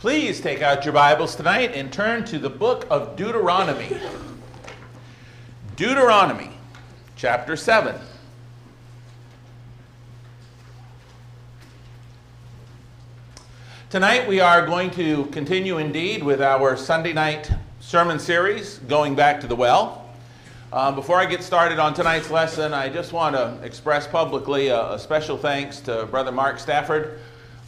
Please take out your Bibles tonight and turn to the book of Deuteronomy. Deuteronomy, chapter 7. Tonight we are going to continue indeed with our Sunday night sermon series, Going Back to the Well. Um, before I get started on tonight's lesson, I just want to express publicly a, a special thanks to Brother Mark Stafford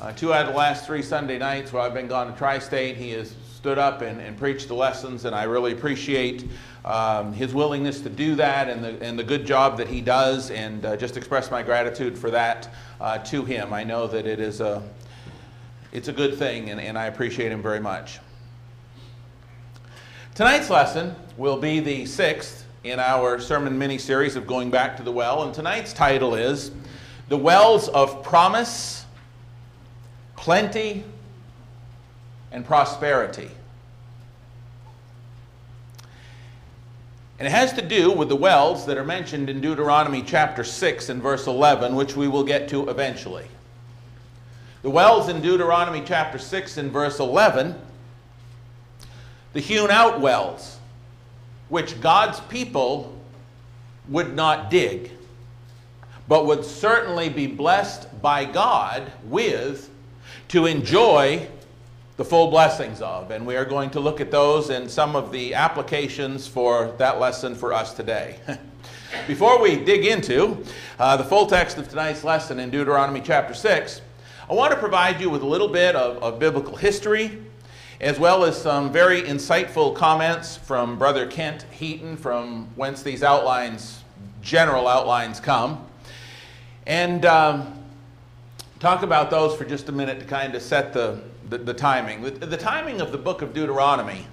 uh, two out of the last three Sunday nights where I've been gone to Tri State, he has stood up and, and preached the lessons, and I really appreciate um, his willingness to do that and the, and the good job that he does, and uh, just express my gratitude for that uh, to him. I know that it is a, it's a good thing, and, and I appreciate him very much. Tonight's lesson will be the sixth in our sermon mini series of Going Back to the Well, and tonight's title is The Wells of Promise plenty, and prosperity. And it has to do with the wells that are mentioned in Deuteronomy chapter 6 and verse 11, which we will get to eventually. The wells in Deuteronomy chapter 6 and verse 11, the hewn out wells, which God's people would not dig, but would certainly be blessed by God with to enjoy the full blessings of. And we are going to look at those and some of the applications for that lesson for us today. Before we dig into uh, the full text of tonight's lesson in Deuteronomy chapter 6, I want to provide you with a little bit of, of biblical history, as well as some very insightful comments from Brother Kent Heaton, from whence these outlines, general outlines, come. And um, talk about those for just a minute to kind of set the, the, the timing. The, the, timing of the book of Deuteronomy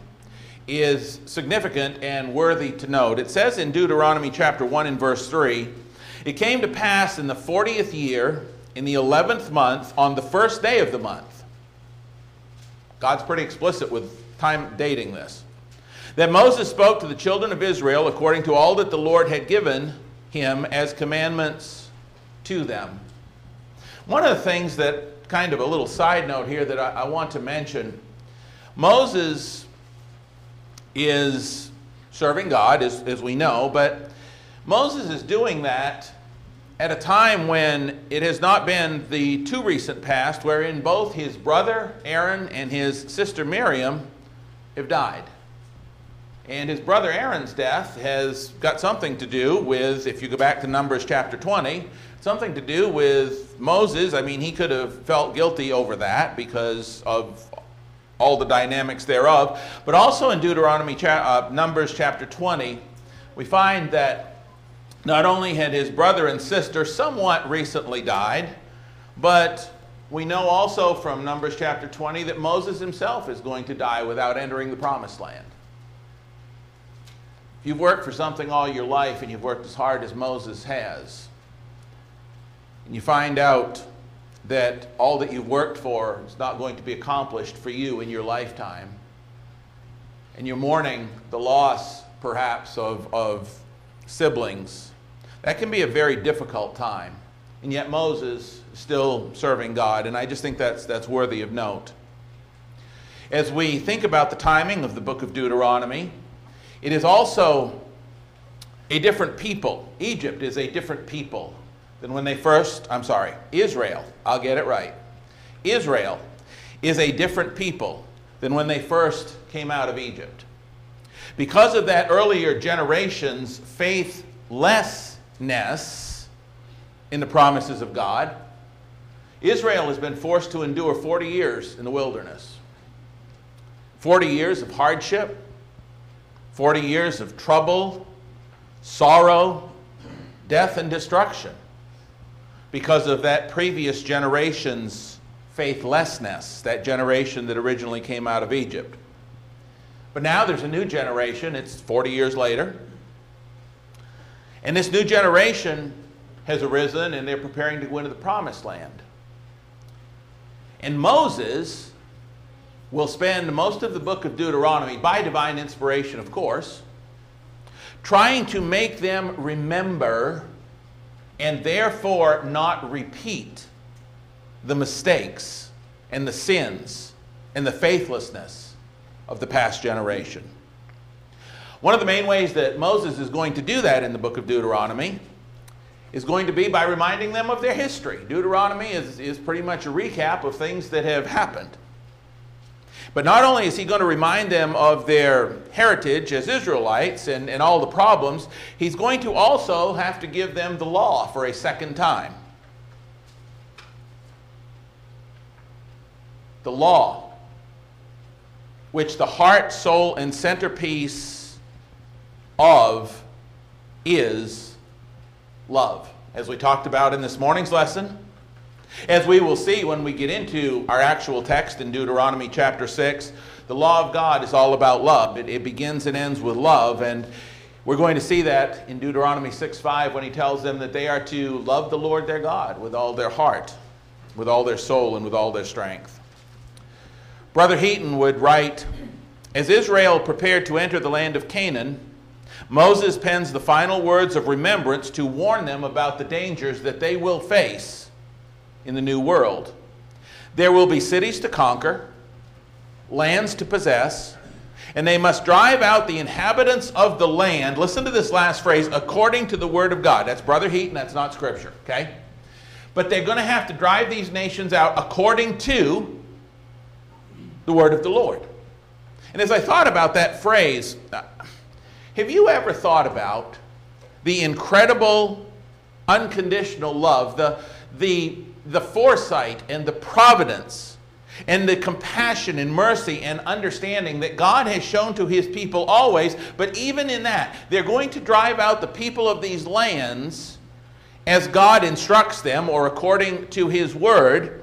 is significant and worthy to note. It says in Deuteronomy chapter 1 and verse 3 It came to pass in the 40th year, in the 11th month, on the first day of the month. God's pretty explicit with time dating this. That Moses spoke to the children of Israel according to all that the Lord had given him as commandments to them. One of the things that, kind of a little side note here, that I, I want to mention Moses is serving God, as, as we know, but Moses is doing that at a time when it has not been the too recent past, wherein both his brother Aaron and his sister Miriam have died. And his brother Aaron's death has got something to do with, if you go back to Numbers chapter 20, something to do with Moses. I mean, he could have felt guilty over that because of all the dynamics thereof. But also in Deuteronomy, uh, Numbers chapter 20, we find that not only had his brother and sister somewhat recently died, but we know also from Numbers chapter 20 that Moses himself is going to die without entering the promised land. You've worked for something all your life and you've worked as hard as Moses has, and you find out that all that you've worked for is not going to be accomplished for you in your lifetime, and you're mourning the loss, perhaps, of, of siblings, that can be a very difficult time. And yet Moses is still serving God, and I just think that's, that's worthy of note. As we think about the timing of the book of Deuteronomy, it is also a different people. Egypt is a different people than when they first, I'm sorry, Israel, I'll get it right. Israel is a different people than when they first came out of Egypt. Because of that earlier generation's faithlessness in the promises of God, Israel has been forced to endure 40 years in the wilderness. 40 years of hardship, 40 years of trouble, sorrow, death, and destruction because of that previous generation's faithlessness, that generation that originally came out of Egypt. But now there's a new generation, it's 40 years later. And this new generation has arisen and they're preparing to go into the promised land. And Moses will spend most of the book of Deuteronomy, by divine inspiration, of course, trying to make them remember and therefore not repeat the mistakes and the sins and the faithlessness of the past generation. One of the main ways that Moses is going to do that in the book of Deuteronomy is going to be by reminding them of their history. Deuteronomy is, is pretty much a recap of things that have happened. But not only is he going to remind them of their heritage as Israelites and, and all the problems, he's going to also have to give them the law for a second time. The law, which the heart, soul, and centerpiece of is love, as we talked about in this morning's lesson. As we will see when we get into our actual text in Deuteronomy chapter 6, the law of God is all about love. It, it begins and ends with love. And we're going to see that in Deuteronomy 6 5 when he tells them that they are to love the Lord their God with all their heart, with all their soul, and with all their strength. Brother Heaton would write As Israel prepared to enter the land of Canaan, Moses pens the final words of remembrance to warn them about the dangers that they will face in the new world. There will be cities to conquer, lands to possess, and they must drive out the inhabitants of the land. Listen to this last phrase according to the word of God. That's Brother Heaton, that's not scripture, okay? But they're going to have to drive these nations out according to the word of the Lord. And as I thought about that phrase, uh, have you ever thought about the incredible unconditional love, the, the the foresight and the providence and the compassion and mercy and understanding that God has shown to his people always. But even in that, they're going to drive out the people of these lands as God instructs them or according to his word.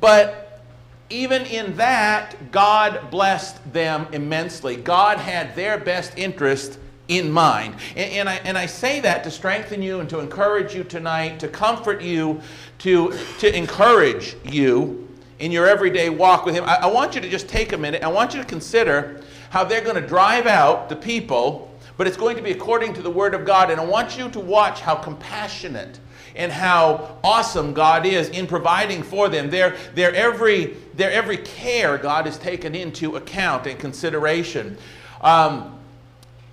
But even in that, God blessed them immensely. God had their best interest in mind. And, and, I, and I say that to strengthen you and to encourage you tonight, to comfort you, to, to encourage you in your everyday walk with Him. I, I want you to just take a minute. I want you to consider how they're going to drive out the people, but it's going to be according to the Word of God. And I want you to watch how compassionate and how awesome God is in providing for them. Their, their, every, their every care God has taken into account and consideration. Um,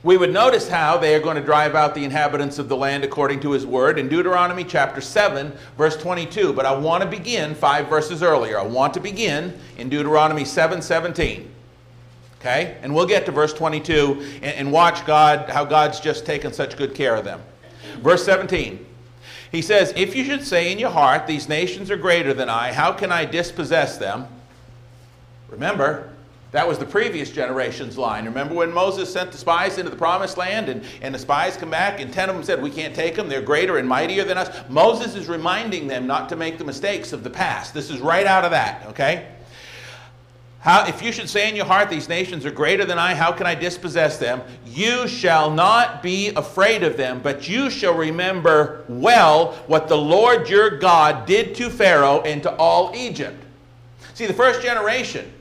we would notice how they are going to drive out the inhabitants of the land according to his word in Deuteronomy chapter 7, verse 22. But I want to begin five verses earlier. I want to begin in Deuteronomy 7 17. Okay? And we'll get to verse 22 and, and watch God, how God's just taken such good care of them. Verse 17. He says, If you should say in your heart, These nations are greater than I, how can I dispossess them? Remember, that was the previous generation's line. Remember when Moses sent the spies into the promised land and, and the spies come back and 10 of them said, We can't take them. They're greater and mightier than us. Moses is reminding them not to make the mistakes of the past. This is right out of that, okay? How, if you should say in your heart, These nations are greater than I, how can I dispossess them? You shall not be afraid of them, but you shall remember well what the Lord your God did to Pharaoh and to all Egypt. See, the first generation,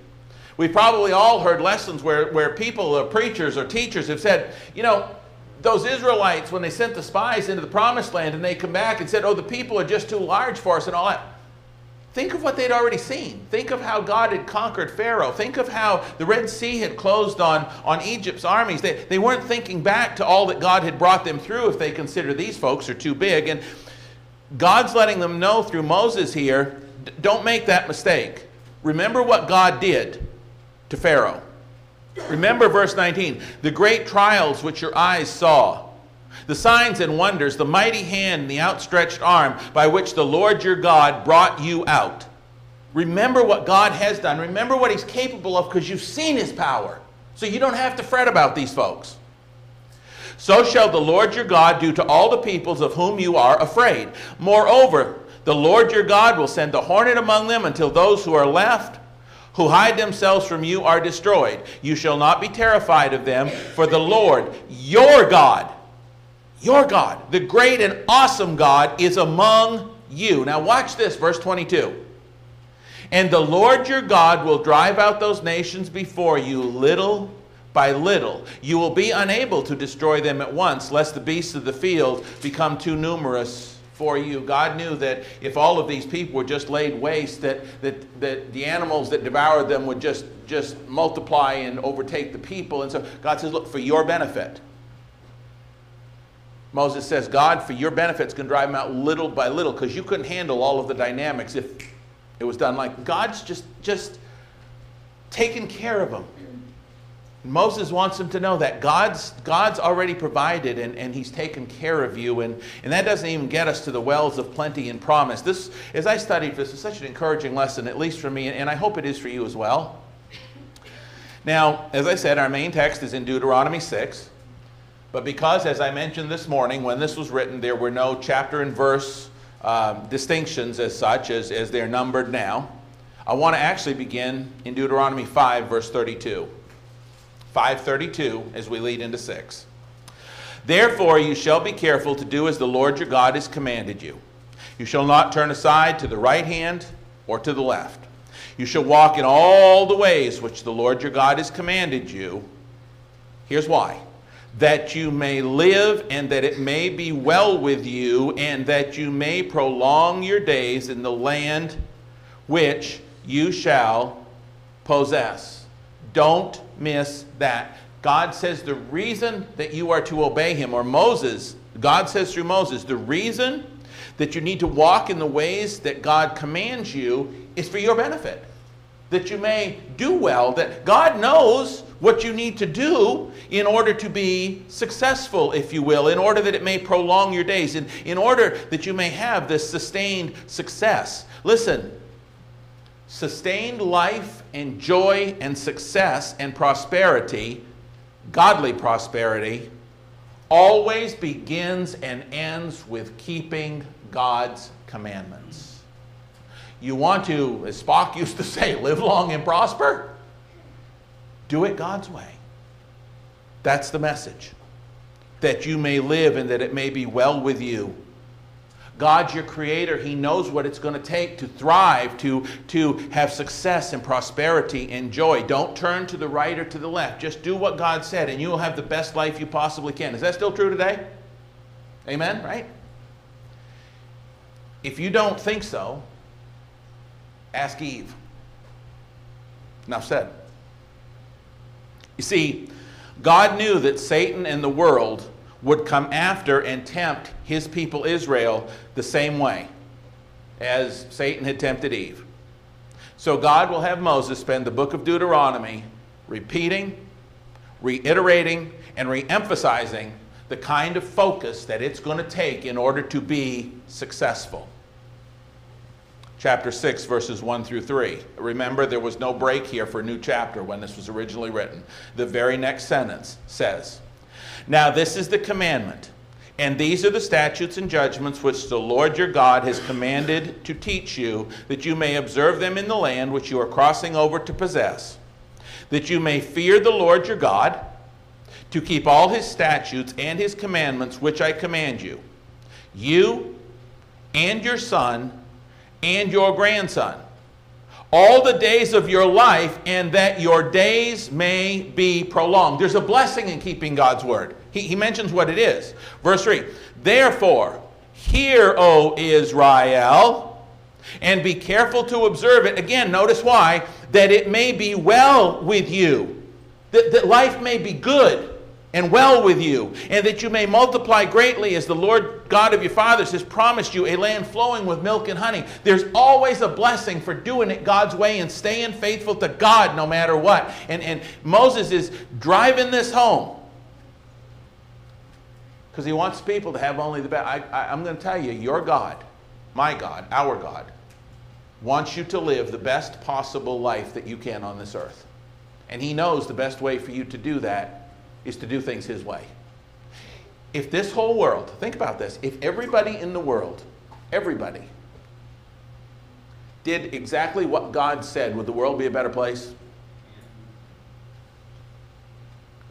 We've probably all heard lessons where, where people, or preachers or teachers have said, you know, those Israelites, when they sent the spies into the promised land and they come back and said, oh, the people are just too large for us and all that. Think of what they'd already seen. Think of how God had conquered Pharaoh. Think of how the Red Sea had closed on, on Egypt's armies. They, they weren't thinking back to all that God had brought them through if they consider these folks are too big. And God's letting them know through Moses here don't make that mistake. Remember what God did to Pharaoh. Remember verse 19 the great trials which your eyes saw, the signs and wonders, the mighty hand and the outstretched arm by which the Lord your God brought you out. Remember what God has done. Remember what He's capable of because you've seen His power. So you don't have to fret about these folks. So shall the Lord your God do to all the peoples of whom you are afraid. Moreover, the Lord your God will send a hornet among them until those who are left who hide themselves from you are destroyed. You shall not be terrified of them, for the Lord, your God, your God, the great and awesome God, is among you. Now, watch this, verse 22. And the Lord your God will drive out those nations before you little by little. You will be unable to destroy them at once, lest the beasts of the field become too numerous for you. God knew that if all of these people were just laid waste, that, that, that the animals that devoured them would just, just multiply and overtake the people. And so God says, Look, for your benefit. Moses says, God, for your benefit, is going to drive them out little by little because you couldn't handle all of the dynamics if it was done like God's just, just taking care of them. Moses wants them to know that God's, God's already provided and, and he's taken care of you. And, and that doesn't even get us to the wells of plenty and promise. This, as I studied this, is such an encouraging lesson, at least for me, and I hope it is for you as well. Now, as I said, our main text is in Deuteronomy 6. But because, as I mentioned this morning, when this was written, there were no chapter and verse um, distinctions as such, as, as they're numbered now, I want to actually begin in Deuteronomy 5, verse 32. 532 as we lead into 6. Therefore, you shall be careful to do as the Lord your God has commanded you. You shall not turn aside to the right hand or to the left. You shall walk in all the ways which the Lord your God has commanded you. Here's why that you may live and that it may be well with you, and that you may prolong your days in the land which you shall possess. Don't miss that. God says the reason that you are to obey him, or Moses, God says through Moses, the reason that you need to walk in the ways that God commands you is for your benefit. That you may do well, that God knows what you need to do in order to be successful, if you will, in order that it may prolong your days, in, in order that you may have this sustained success. Listen, sustained life and joy and success and prosperity, godly prosperity, always begins and ends with keeping God's commandments. You want to, as Spock used to say, live long and prosper? Do it God's way. That's the message. That you may live and that it may be well with you. God's your creator. He knows what it's going to take to thrive, to, to have success and prosperity and joy. Don't turn to the right or to the left. Just do what God said, and you will have the best life you possibly can. Is that still true today? Amen, right? If you don't think so, ask Eve. Enough said. You see, God knew that Satan and the world would come after and tempt his people Israel the same way as Satan had tempted Eve. So God will have Moses spend the book of Deuteronomy repeating, reiterating, and re-emphasizing the kind of focus that it's going to take in order to be successful. Chapter 6, verses 1 through 3. Remember, there was no break here for a new chapter when this was originally written. The very next sentence says, Now this is the commandment. And these are the statutes and judgments which the Lord your God has commanded to teach you, that you may observe them in the land which you are crossing over to possess, that you may fear the Lord your God, to keep all his statutes and his commandments which I command you, you and your son and your grandson, all the days of your life, and that your days may be prolonged. There's a blessing in keeping God's word. He, he mentions what it is. Verse 3 Therefore, hear, O Israel, and be careful to observe it. Again, notice why, that it may be well with you, that, that life may be good and well with you, and that you may multiply greatly as the Lord God of your fathers has promised you a land flowing with milk and honey. There's always a blessing for doing it God's way and staying faithful to God no matter what. And, and Moses is driving this home because he wants people to have only the best. I, I, I'm going to tell you, your God, my God, our God, wants you to live the best possible life that you can on this earth. And he knows the best way for you to do that is to do things his way. If this whole world, think about this, if everybody in the world, everybody, did exactly what God said, would the world be a better place?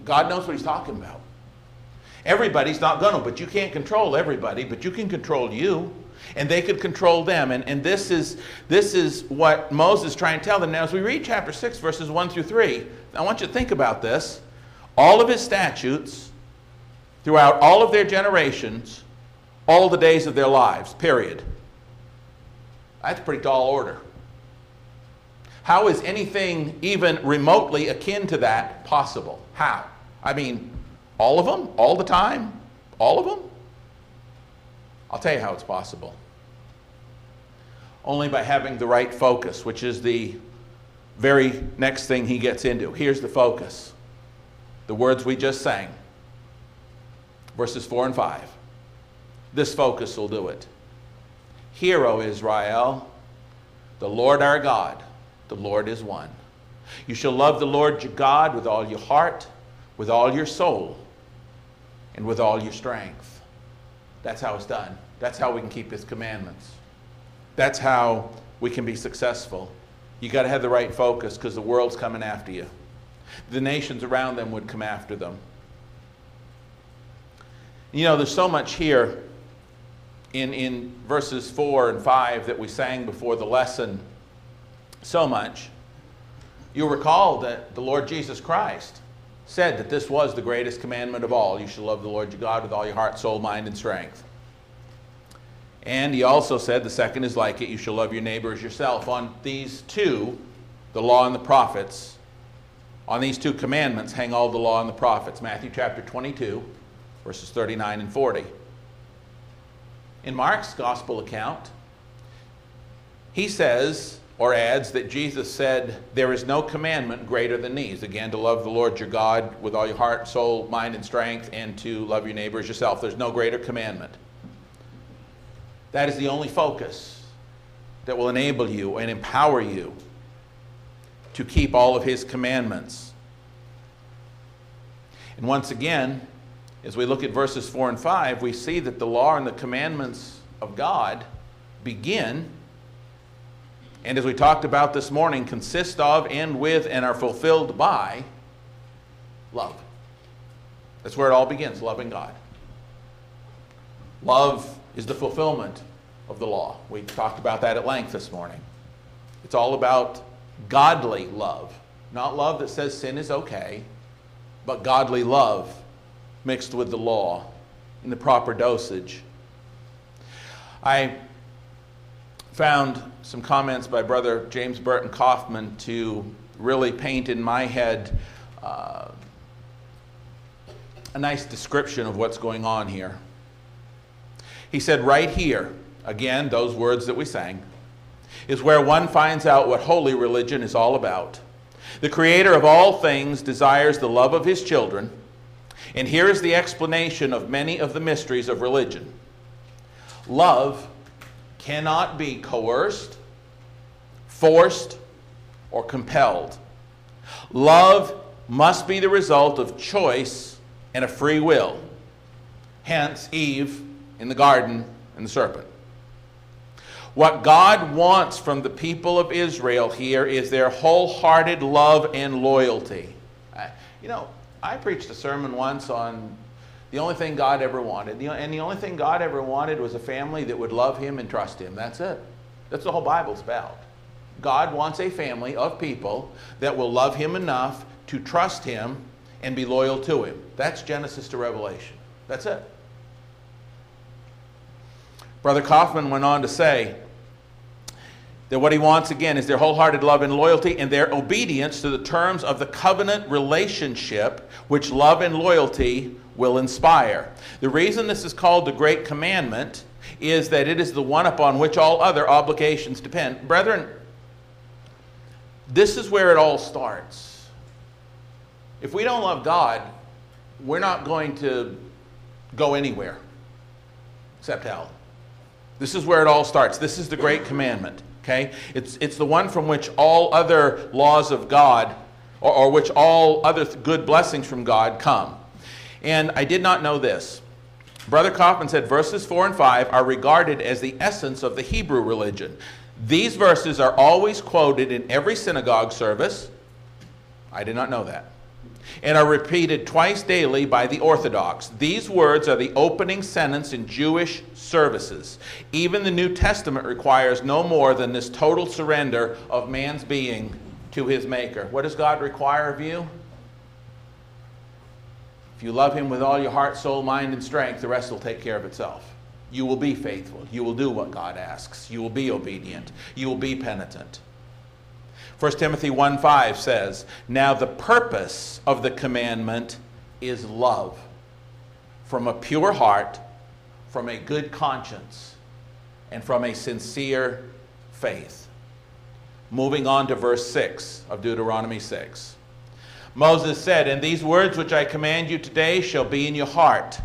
God knows what he's talking about. Everybody's not going to, but you can't control everybody, but you can control you. And they could control them. And, and this, is, this is what Moses is trying to tell them. Now, as we read chapter 6, verses 1 through 3, I want you to think about this. All of his statutes, throughout all of their generations, all the days of their lives, period. That's a pretty tall order. How is anything even remotely akin to that possible? How? I mean, all of them? All the time? All of them? I'll tell you how it's possible. Only by having the right focus, which is the very next thing he gets into. Here's the focus the words we just sang, verses 4 and 5. This focus will do it. Hear, O Israel, the Lord our God, the Lord is one. You shall love the Lord your God with all your heart, with all your soul, and with all your strength. That's how it's done. That's how we can keep his commandments. That's how we can be successful. You got to have the right focus because the world's coming after you. The nations around them would come after them. You know, there's so much here in, in verses 4 and 5 that we sang before the lesson. So much. You'll recall that the Lord Jesus Christ said that this was the greatest commandment of all. You shall love the Lord your God with all your heart, soul, mind, and strength. And he also said, the second is like it, you shall love your neighbor as yourself. On these two, the law and the prophets, on these two commandments hang all the law and the prophets. Matthew chapter 22, verses 39 and 40. In Mark's gospel account, he says, or adds, that Jesus said, There is no commandment greater than these. Again, to love the Lord your God with all your heart, soul, mind, and strength, and to love your neighbor as yourself. There's no greater commandment. That is the only focus that will enable you and empower you to keep all of His commandments. And once again, as we look at verses 4 and 5, we see that the law and the commandments of God begin, and as we talked about this morning, consist of and with and are fulfilled by love. That's where it all begins loving God. Love is the fulfillment of the law. We talked about that at length this morning. It's all about godly love, not love that says sin is okay, but godly love mixed with the law in the proper dosage. I found some comments by Brother James Burton Coffman to really paint in my head uh, a nice description of what's going on here. He said, right here, again, those words that we sang, is where one finds out what holy religion is all about. The Creator of all things desires the love of His children, and here is the explanation of many of the mysteries of religion. Love cannot be coerced, forced, or compelled. Love must be the result of choice and a free will. Hence, Eve in the garden and the serpent. What God wants from the people of Israel here is their wholehearted love and loyalty. Uh, you know, I preached a sermon once on the only thing God ever wanted. And the only thing God ever wanted was a family that would love Him and trust Him. That's it. That's the whole Bible's about. God wants a family of people that will love Him enough to trust Him and be loyal to Him. That's Genesis to Revelation. That's it. Brother Coffman went on to say that what he wants again is their wholehearted love and loyalty and their obedience to the terms of the covenant relationship which love and loyalty will inspire. The reason this is called the Great Commandment is that it is the one upon which all other obligations depend. Brethren, this is where it all starts. If we don't love God, we're not going to go anywhere except hell. This is where it all starts. This is the great commandment. Okay? It's, it's the one from which all other laws of God, or, or which all other good blessings from God come. And I did not know this. Brother Coffman said verses 4 and 5 are regarded as the essence of the Hebrew religion. These verses are always quoted in every synagogue service. I did not know that and are repeated twice daily by the Orthodox. These words are the opening sentence in Jewish services. Even the New Testament requires no more than this total surrender of man's being to his Maker. What does God require of you? If you love Him with all your heart, soul, mind, and strength, the rest will take care of itself. you will be faithful. You will do what God asks. You will be obedient. You will be penitent. 1 Timothy 1 5 says, Now the purpose of the commandment is love from a pure heart, from a good conscience, and from a sincere faith. Moving on to verse 6 of Deuteronomy 6. Moses said, And these words which I command you today shall be in your heart.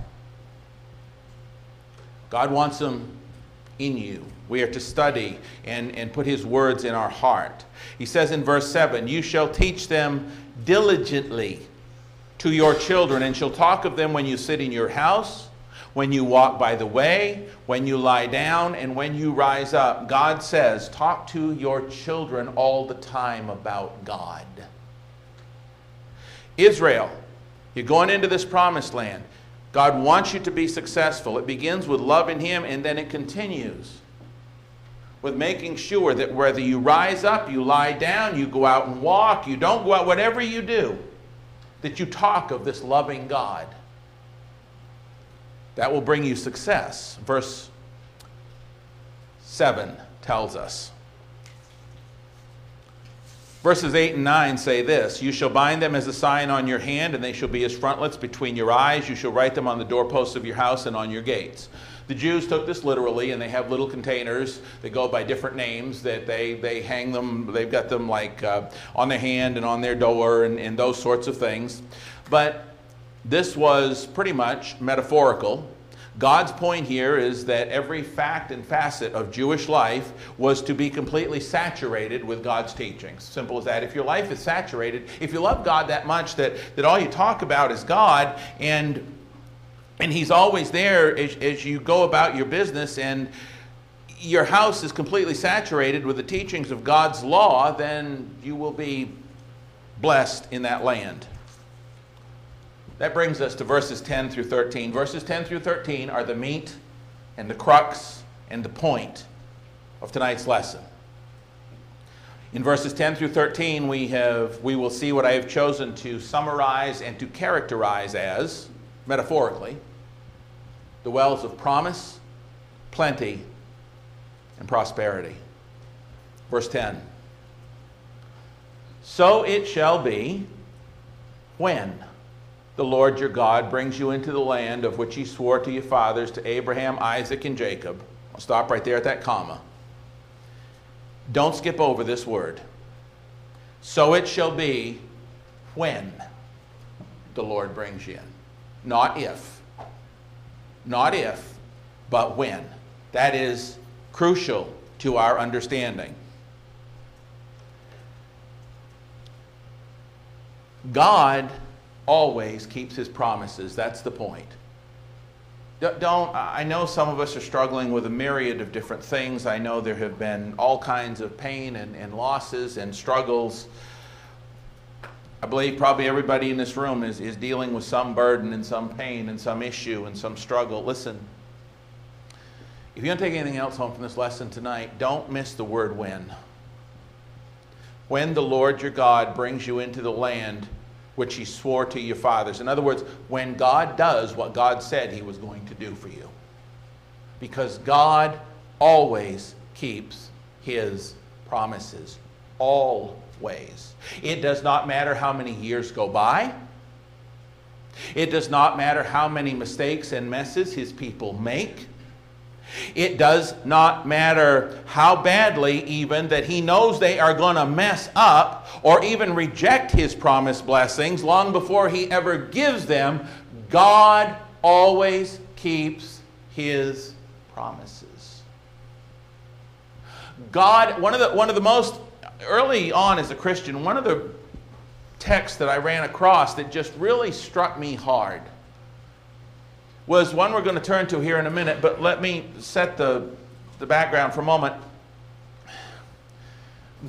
God wants them in you. We are to study and, and put his words in our heart. He says in verse 7 You shall teach them diligently to your children, and shall talk of them when you sit in your house, when you walk by the way, when you lie down, and when you rise up. God says, Talk to your children all the time about God. Israel, you're going into this promised land. God wants you to be successful. It begins with loving Him, and then it continues with making sure that whether you rise up, you lie down, you go out and walk, you don't go out, whatever you do, that you talk of this loving God. That will bring you success. Verse 7 tells us. Verses 8 and 9 say this You shall bind them as a sign on your hand, and they shall be as frontlets between your eyes. You shall write them on the doorposts of your house and on your gates. The Jews took this literally, and they have little containers that go by different names that they, they hang them, they've got them like uh, on their hand and on their door and, and those sorts of things. But this was pretty much metaphorical. God's point here is that every fact and facet of Jewish life was to be completely saturated with God's teachings. Simple as that. If your life is saturated, if you love God that much that, that all you talk about is God and and he's always there as, as you go about your business and your house is completely saturated with the teachings of God's law, then you will be blessed in that land. That brings us to verses 10 through 13. Verses 10 through 13 are the meat and the crux and the point of tonight's lesson. In verses 10 through 13, we, have, we will see what I have chosen to summarize and to characterize as, metaphorically, the wells of promise, plenty, and prosperity. Verse 10 So it shall be when the Lord your God brings you into the land of which he swore to your fathers, to Abraham, Isaac, and Jacob. I'll stop right there at that comma. Don't skip over this word. So it shall be when the Lord brings you in, not if. Not if, but when. That is crucial to our understanding. God always keeps his promises. That's the point. Don't, I know some of us are struggling with a myriad of different things. I know there have been all kinds of pain and, and losses and struggles. I believe probably everybody in this room is, is dealing with some burden and some pain and some issue and some struggle. Listen, if you don't take anything else home from this lesson tonight, don't miss the word when. When the Lord your God brings you into the land which he swore to your fathers. In other words, when God does what God said he was going to do for you. Because God always keeps his promises. Always. It does not matter how many years go by. It does not matter how many mistakes and messes his people make. It does not matter how badly, even, that he knows they are going to mess up or even reject his promised blessings long before he ever gives them. God always keeps his promises. God, one of the, one of the most, early on as a Christian, one of the texts that I ran across that just really struck me hard was one we're going to turn to here in a minute, but let me set the, the background for a moment.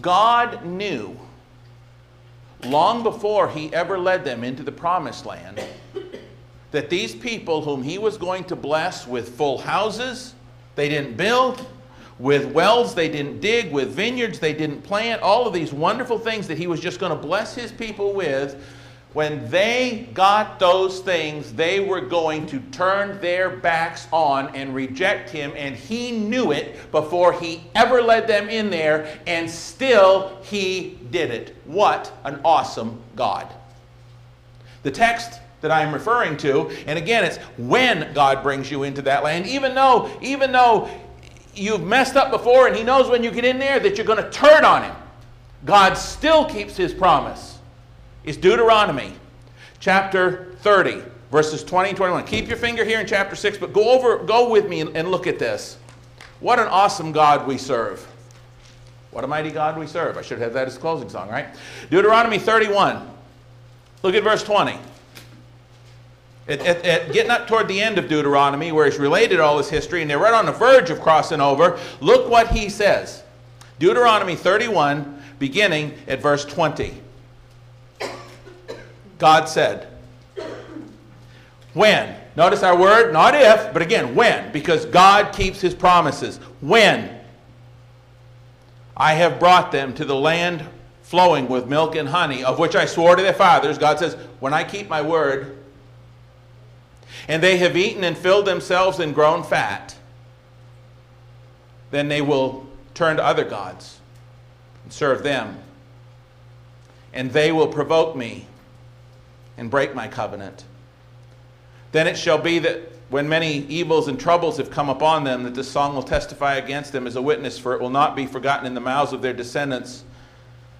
God knew long before he ever led them into the promised land that these people whom he was going to bless with full houses, they didn't build, with wells they didn't dig, with vineyards they didn't plant, all of these wonderful things that he was just going to bless his people with, when they got those things, they were going to turn their backs on and reject him, and he knew it before he ever led them in there, and still he did it. What an awesome God. The text that I'm referring to, and again, it's when God brings you into that land, even though, even though you've messed up before and he knows when you get in there that you're going to turn on him. God still keeps his promise is Deuteronomy chapter 30, verses 20 and 21. Keep your finger here in chapter 6, but go over, go with me and look at this. What an awesome God we serve. What a mighty God we serve. I should have that as a closing song, right? Deuteronomy 31. Look at verse 20. At, at, at, getting up toward the end of Deuteronomy, where he's related all his history, and they're right on the verge of crossing over, look what he says. Deuteronomy 31, beginning at verse 20. God said. When? Notice our word, not if, but again, when, because God keeps his promises. When I have brought them to the land flowing with milk and honey, of which I swore to their fathers, God says, when I keep my word, and they have eaten and filled themselves and grown fat, then they will turn to other gods and serve them. And they will provoke me and break my covenant. Then it shall be that when many evils and troubles have come upon them, that this song will testify against them as a witness, for it will not be forgotten in the mouths of their descendants.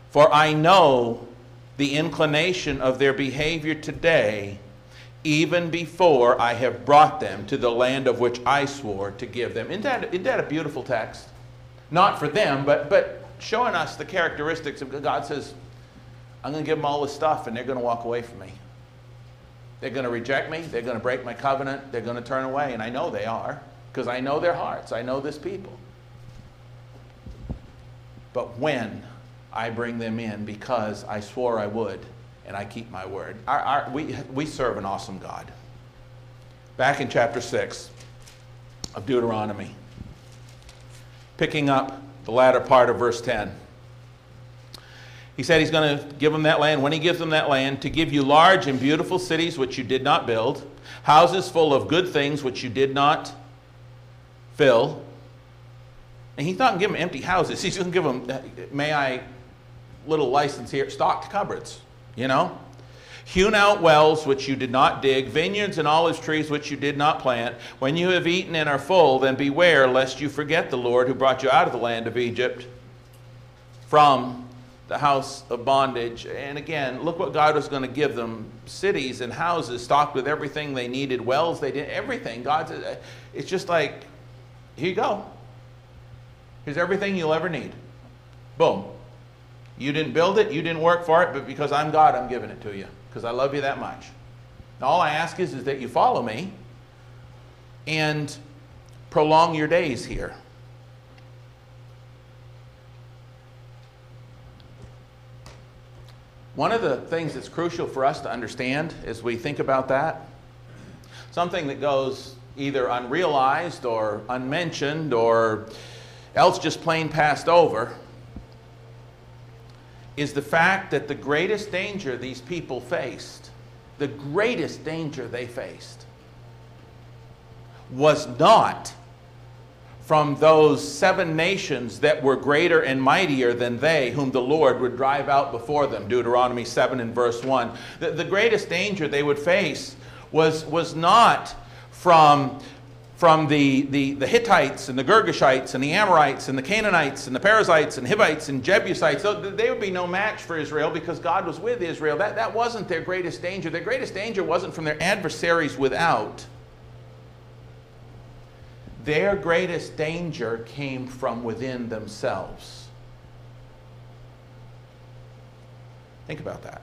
For I know the inclination of their behavior today, even before I have brought them to the land of which I swore to give them. Isn't that, isn't that a beautiful text? Not for them, but, but showing us the characteristics of God says, I'm going to give them all this stuff and they're going to walk away from me. They're going to reject me. They're going to break my covenant. They're going to turn away. And I know they are because I know their hearts. I know this people. But when I bring them in because I swore I would and I keep my word, our, our, we, we serve an awesome God. Back in chapter 6 of Deuteronomy, picking up the latter part of verse 10. He said he's going to give them that land, when he gives them that land, to give you large and beautiful cities which you did not build, houses full of good things which you did not fill. And he thought, give them empty houses. He's going to give them, may I, little license here, stocked cupboards, you know? Hewn out wells which you did not dig, vineyards and olive trees which you did not plant. When you have eaten and are full, then beware lest you forget the Lord who brought you out of the land of Egypt from the house of bondage. And again, look what God was going to give them cities and houses stocked with everything they needed, wells they did, everything. God said, uh, it's just like, here you go. Here's everything you'll ever need. Boom. You didn't build it, you didn't work for it, but because I'm God, I'm giving it to you because I love you that much. All I ask is, is that you follow me and prolong your days here. One of the things that's crucial for us to understand as we think about that, something that goes either unrealized or unmentioned or else just plain passed over, is the fact that the greatest danger these people faced, the greatest danger they faced, was not from those seven nations that were greater and mightier than they, whom the Lord would drive out before them. Deuteronomy 7 and verse 1. The, the greatest danger they would face was, was not from, from the, the, the Hittites and the Girgashites and the Amorites and the Canaanites and the Perizzites and Hivites and Jebusites. They would be no match for Israel because God was with Israel. That, that wasn't their greatest danger. Their greatest danger wasn't from their adversaries without their greatest danger came from within themselves. Think about that.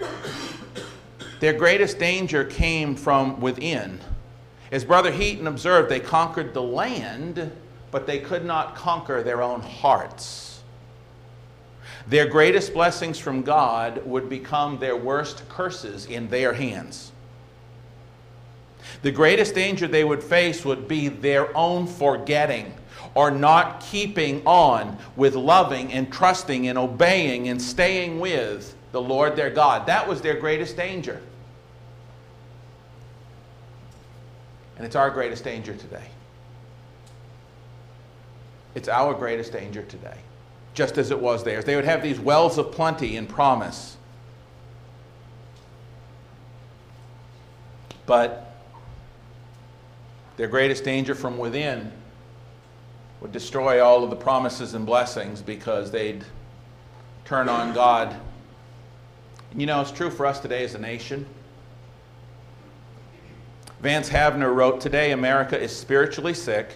Their greatest danger came from within. As Brother Heaton observed, they conquered the land, but they could not conquer their own hearts. Their greatest blessings from God would become their worst curses in their hands. The greatest danger they would face would be their own forgetting or not keeping on with loving and trusting and obeying and staying with the Lord their God. That was their greatest danger. And it's our greatest danger today. It's our greatest danger today, just as it was theirs. They would have these wells of plenty and promise. But their greatest danger from within would destroy all of the promises and blessings because they'd turn on God. You know, it's true for us today as a nation. Vance Havner wrote Today, America is spiritually sick,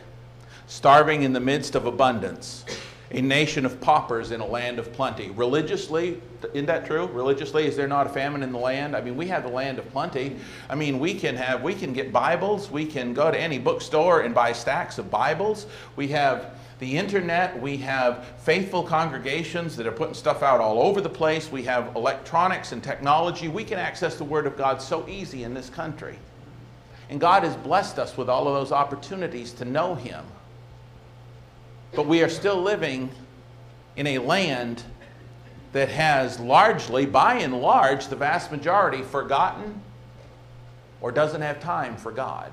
starving in the midst of abundance, a nation of paupers in a land of plenty. Religiously, isn't that true? Religiously, is there not a famine in the land? I mean, we have the land of plenty. I mean, we can have, we can get Bibles. We can go to any bookstore and buy stacks of Bibles. We have the internet, we have faithful congregations that are putting stuff out all over the place, we have electronics and technology. We can access the Word of God so easy in this country. And God has blessed us with all of those opportunities to know Him. But we are still living in a land that has largely, by and large, the vast majority forgotten or doesn't have time for God.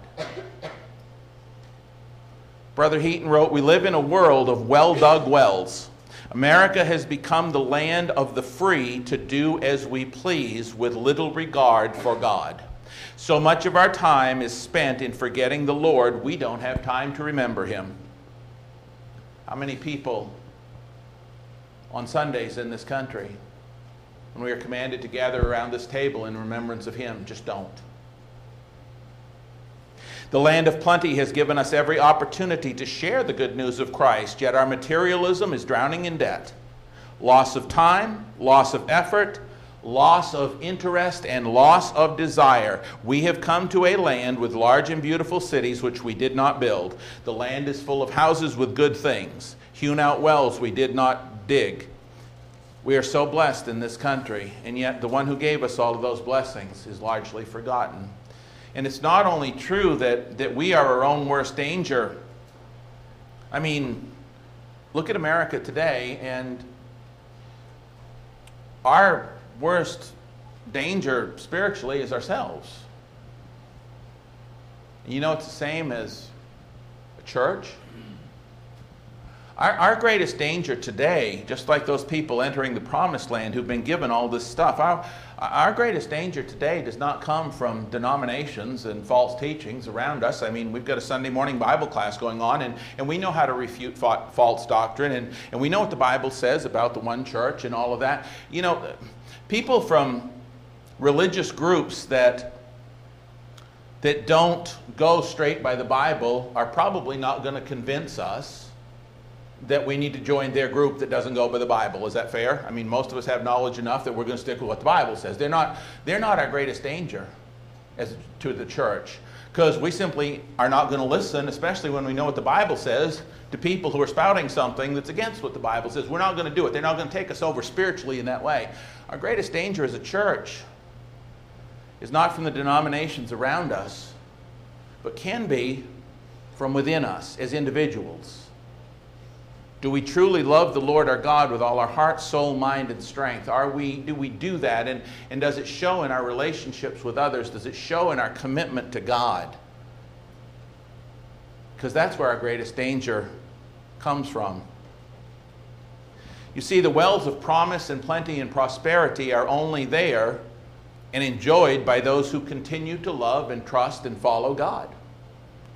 Brother Heaton wrote, We live in a world of well dug wells. America has become the land of the free to do as we please with little regard for God. So much of our time is spent in forgetting the Lord, we don't have time to remember Him. How many people on Sundays in this country, when we are commanded to gather around this table in remembrance of Him, just don't? The land of plenty has given us every opportunity to share the good news of Christ, yet our materialism is drowning in debt. Loss of time, loss of effort, loss of interest, and loss of desire. We have come to a land with large and beautiful cities which we did not build. The land is full of houses with good things, hewn out wells we did not dig. We are so blessed in this country, and yet the one who gave us all of those blessings is largely forgotten. And it's not only true that, that we are our own worst danger. I mean, look at America today, and our worst danger spiritually is ourselves. You know, it's the same as a church. Our, our greatest danger today, just like those people entering the promised land who've been given all this stuff, our, our greatest danger today does not come from denominations and false teachings around us. I mean, we've got a Sunday morning Bible class going on, and, and we know how to refute fa- false doctrine, and, and we know what the Bible says about the one church and all of that. You know, people from religious groups that that don't go straight by the Bible are probably not going to convince us that we need to join their group that doesn't go by the Bible. Is that fair? I mean, most of us have knowledge enough that we're going to stick with what the Bible says. They're not, they're not our greatest danger as to the church because we simply are not going to listen, especially when we know what the Bible says, to people who are spouting something that's against what the Bible says. We're not going to do it. They're not going to take us over spiritually in that way. Our greatest danger as a church is not from the denominations around us, but can be from within us as individuals. Do we truly love the Lord our God with all our heart, soul, mind, and strength? Are we, do we do that? And, and does it show in our relationships with others? Does it show in our commitment to God? Because that's where our greatest danger comes from. You see, the wells of promise and plenty and prosperity are only there and enjoyed by those who continue to love and trust and follow God,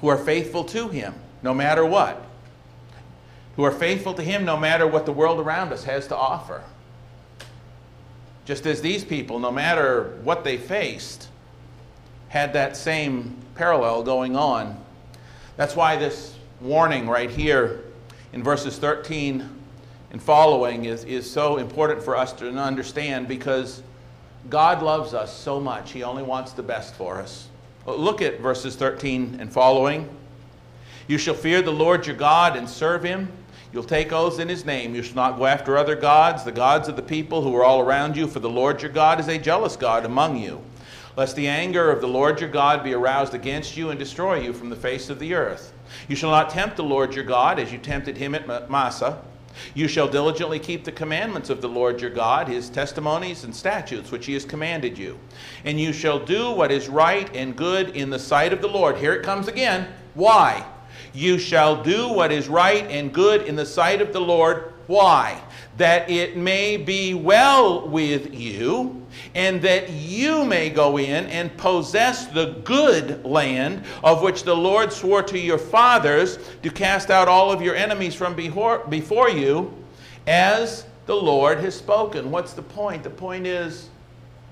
who are faithful to Him no matter what who are faithful to Him no matter what the world around us has to offer. Just as these people, no matter what they faced, had that same parallel going on. That's why this warning right here in verses 13 and following is, is so important for us to understand because God loves us so much. He only wants the best for us. Look at verses 13 and following. You shall fear the Lord your God and serve him. You'll take oaths in his name. You shall not go after other gods, the gods of the people who are all around you, for the Lord your God is a jealous God among you. Lest the anger of the Lord your God be aroused against you and destroy you from the face of the earth. You shall not tempt the Lord your God as you tempted him at Massah. You shall diligently keep the commandments of the Lord your God, his testimonies and statutes which he has commanded you. And you shall do what is right and good in the sight of the Lord. Here it comes again. Why? You shall do what is right and good in the sight of the Lord. Why? That it may be well with you, and that you may go in and possess the good land of which the Lord swore to your fathers to cast out all of your enemies from before you, as the Lord has spoken. What's the point? The point is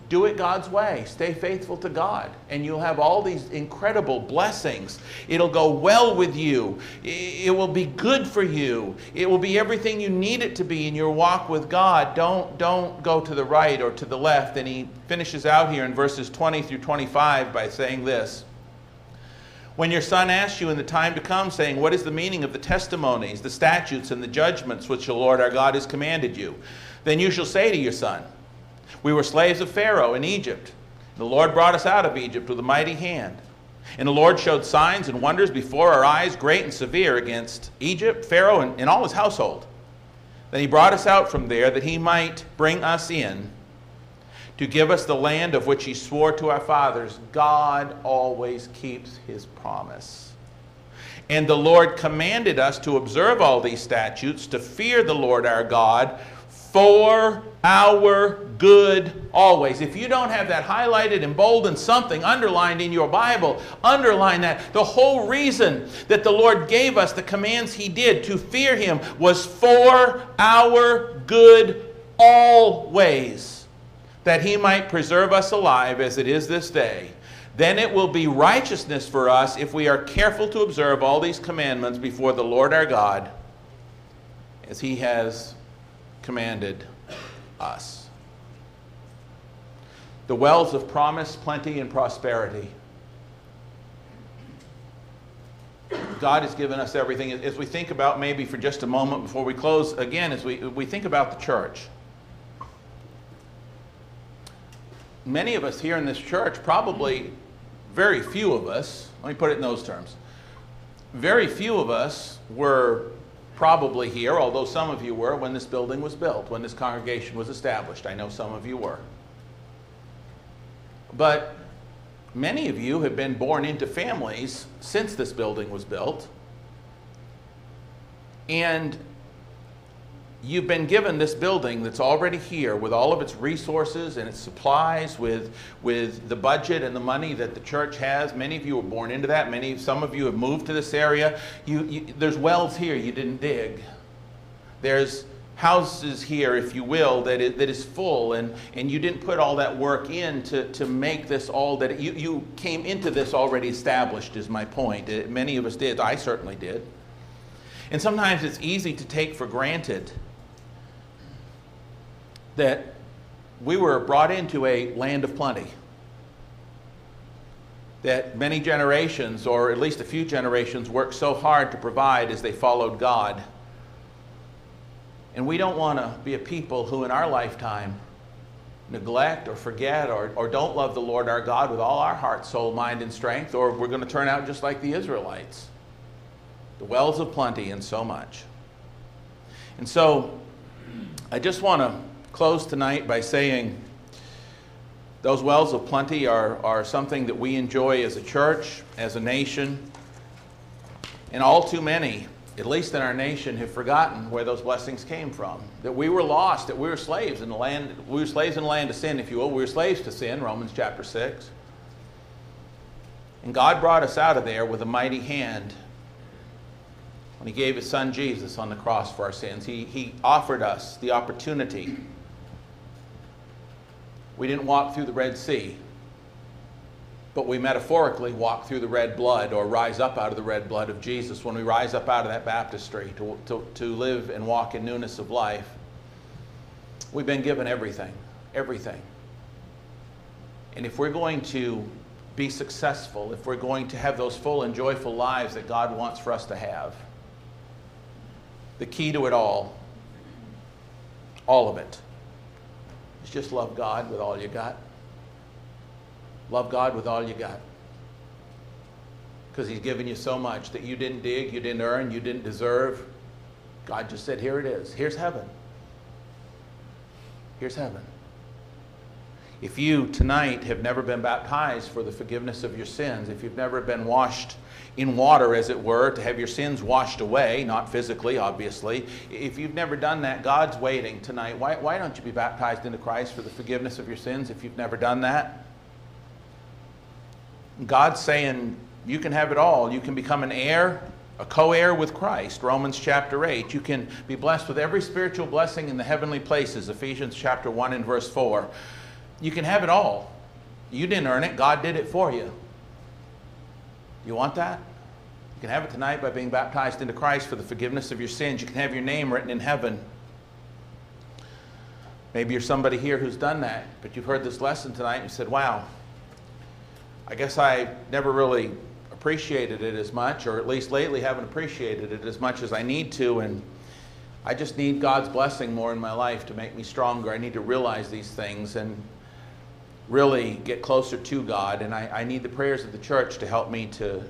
do it God's way. Stay faithful to God, and you'll have all these incredible blessings. It'll go well with you. It will be good for you. It will be everything you need it to be in your walk with God. Don't, don't go to the right or to the left. And he finishes out here in verses 20 through 25 by saying this. When your son asks you in the time to come, saying, What is the meaning of the testimonies, the statutes, and the judgments which the Lord our God has commanded you? Then you shall say to your son, we were slaves of Pharaoh in Egypt. The Lord brought us out of Egypt with a mighty hand. And the Lord showed signs and wonders before our eyes, great and severe, against Egypt, Pharaoh, and, and all his household. Then he brought us out from there that he might bring us in to give us the land of which he swore to our fathers. God always keeps his promise. And the Lord commanded us to observe all these statutes, to fear the Lord our God for our good always. If you don't have that highlighted, and emboldened, something underlined in your Bible, underline that. The whole reason that the Lord gave us the commands He did to fear Him was for our good always, that He might preserve us alive as it is this day. Then it will be righteousness for us if we are careful to observe all these commandments before the Lord our God, as He has commanded us. The wells of promise, plenty, and prosperity. God has given us everything. As we think about, maybe for just a moment before we close, again, as we, we think about the church, many of us here in this church, probably very few of us, let me put it in those terms, very few of us were probably here, although some of you were when this building was built, when this congregation was established. I know some of you were. But many of you have been born into families since this building was built. And you've been given this building that's already here with all of its resources and its supplies, with, with the budget and the money that the church has. Many of you were born into that. Many, some of you have moved to this area. You, you, there's wells here you didn't dig. There's houses here, if you will, that is, that is full, and, and you didn't put all that work in to, to make this all that you, you came into this already established, is my point. It, many of us did. I certainly did. And sometimes it's easy to take for granted that we were brought into a land of plenty. That many generations, or at least a few generations, worked so hard to provide as they followed God. And we don't want to be a people who, in our lifetime, neglect or forget or, or don't love the Lord our God with all our heart, soul, mind, and strength, or we're going to turn out just like the Israelites. The wells of plenty and so much. And so, I just want to close tonight by saying those wells of plenty are, are something that we enjoy as a church, as a nation, and all too many, at least in our nation, have forgotten where those blessings came from. That we were lost, that we were slaves in the land, we were slaves in the land of sin, if you will. We were slaves to sin, Romans chapter 6. And God brought us out of there with a mighty hand when He gave His Son Jesus on the cross for our sins. He, he offered us the opportunity we didn't walk through the Red Sea, but we metaphorically walk through the red blood or rise up out of the red blood of Jesus when we rise up out of that baptistry to, to, to live and walk in newness of life. We've been given everything, everything. And if we're going to be successful, if we're going to have those full and joyful lives that God wants for us to have, the key to it all, all of it, is just love God with all you got. Love God with all you got. Because He's given you so much that you didn't dig, you didn't earn, you didn't deserve. God just said, Here it is. Here's heaven. Here's heaven. If you tonight have never been baptized for the forgiveness of your sins, if you've never been washed in water, as it were, to have your sins washed away, not physically, obviously, if you've never done that, God's waiting tonight. Why, why don't you be baptized into Christ for the forgiveness of your sins if you've never done that? God's saying you can have it all. You can become an heir, a co heir with Christ, Romans chapter 8. You can be blessed with every spiritual blessing in the heavenly places, Ephesians chapter 1 and verse 4. You can have it all. You didn't earn it, God did it for you. You want that? You can have it tonight by being baptized into Christ for the forgiveness of your sins. You can have your name written in heaven. Maybe you're somebody here who's done that, but you've heard this lesson tonight and said, wow, I guess I never really appreciated it as much, or at least lately haven't appreciated it as much as I need to, and I just need God's blessing more in my life to make me stronger. I need to realize these things and really get closer to God, and I, I need the prayers of the church to help me to,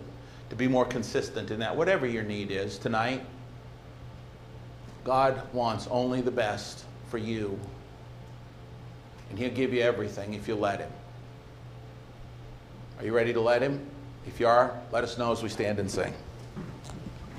to be more consistent in that. Whatever your need is tonight, God wants only the best for you, and He'll give you everything if you let Him. Are you ready to let Him? If you are, let us know as we stand and sing.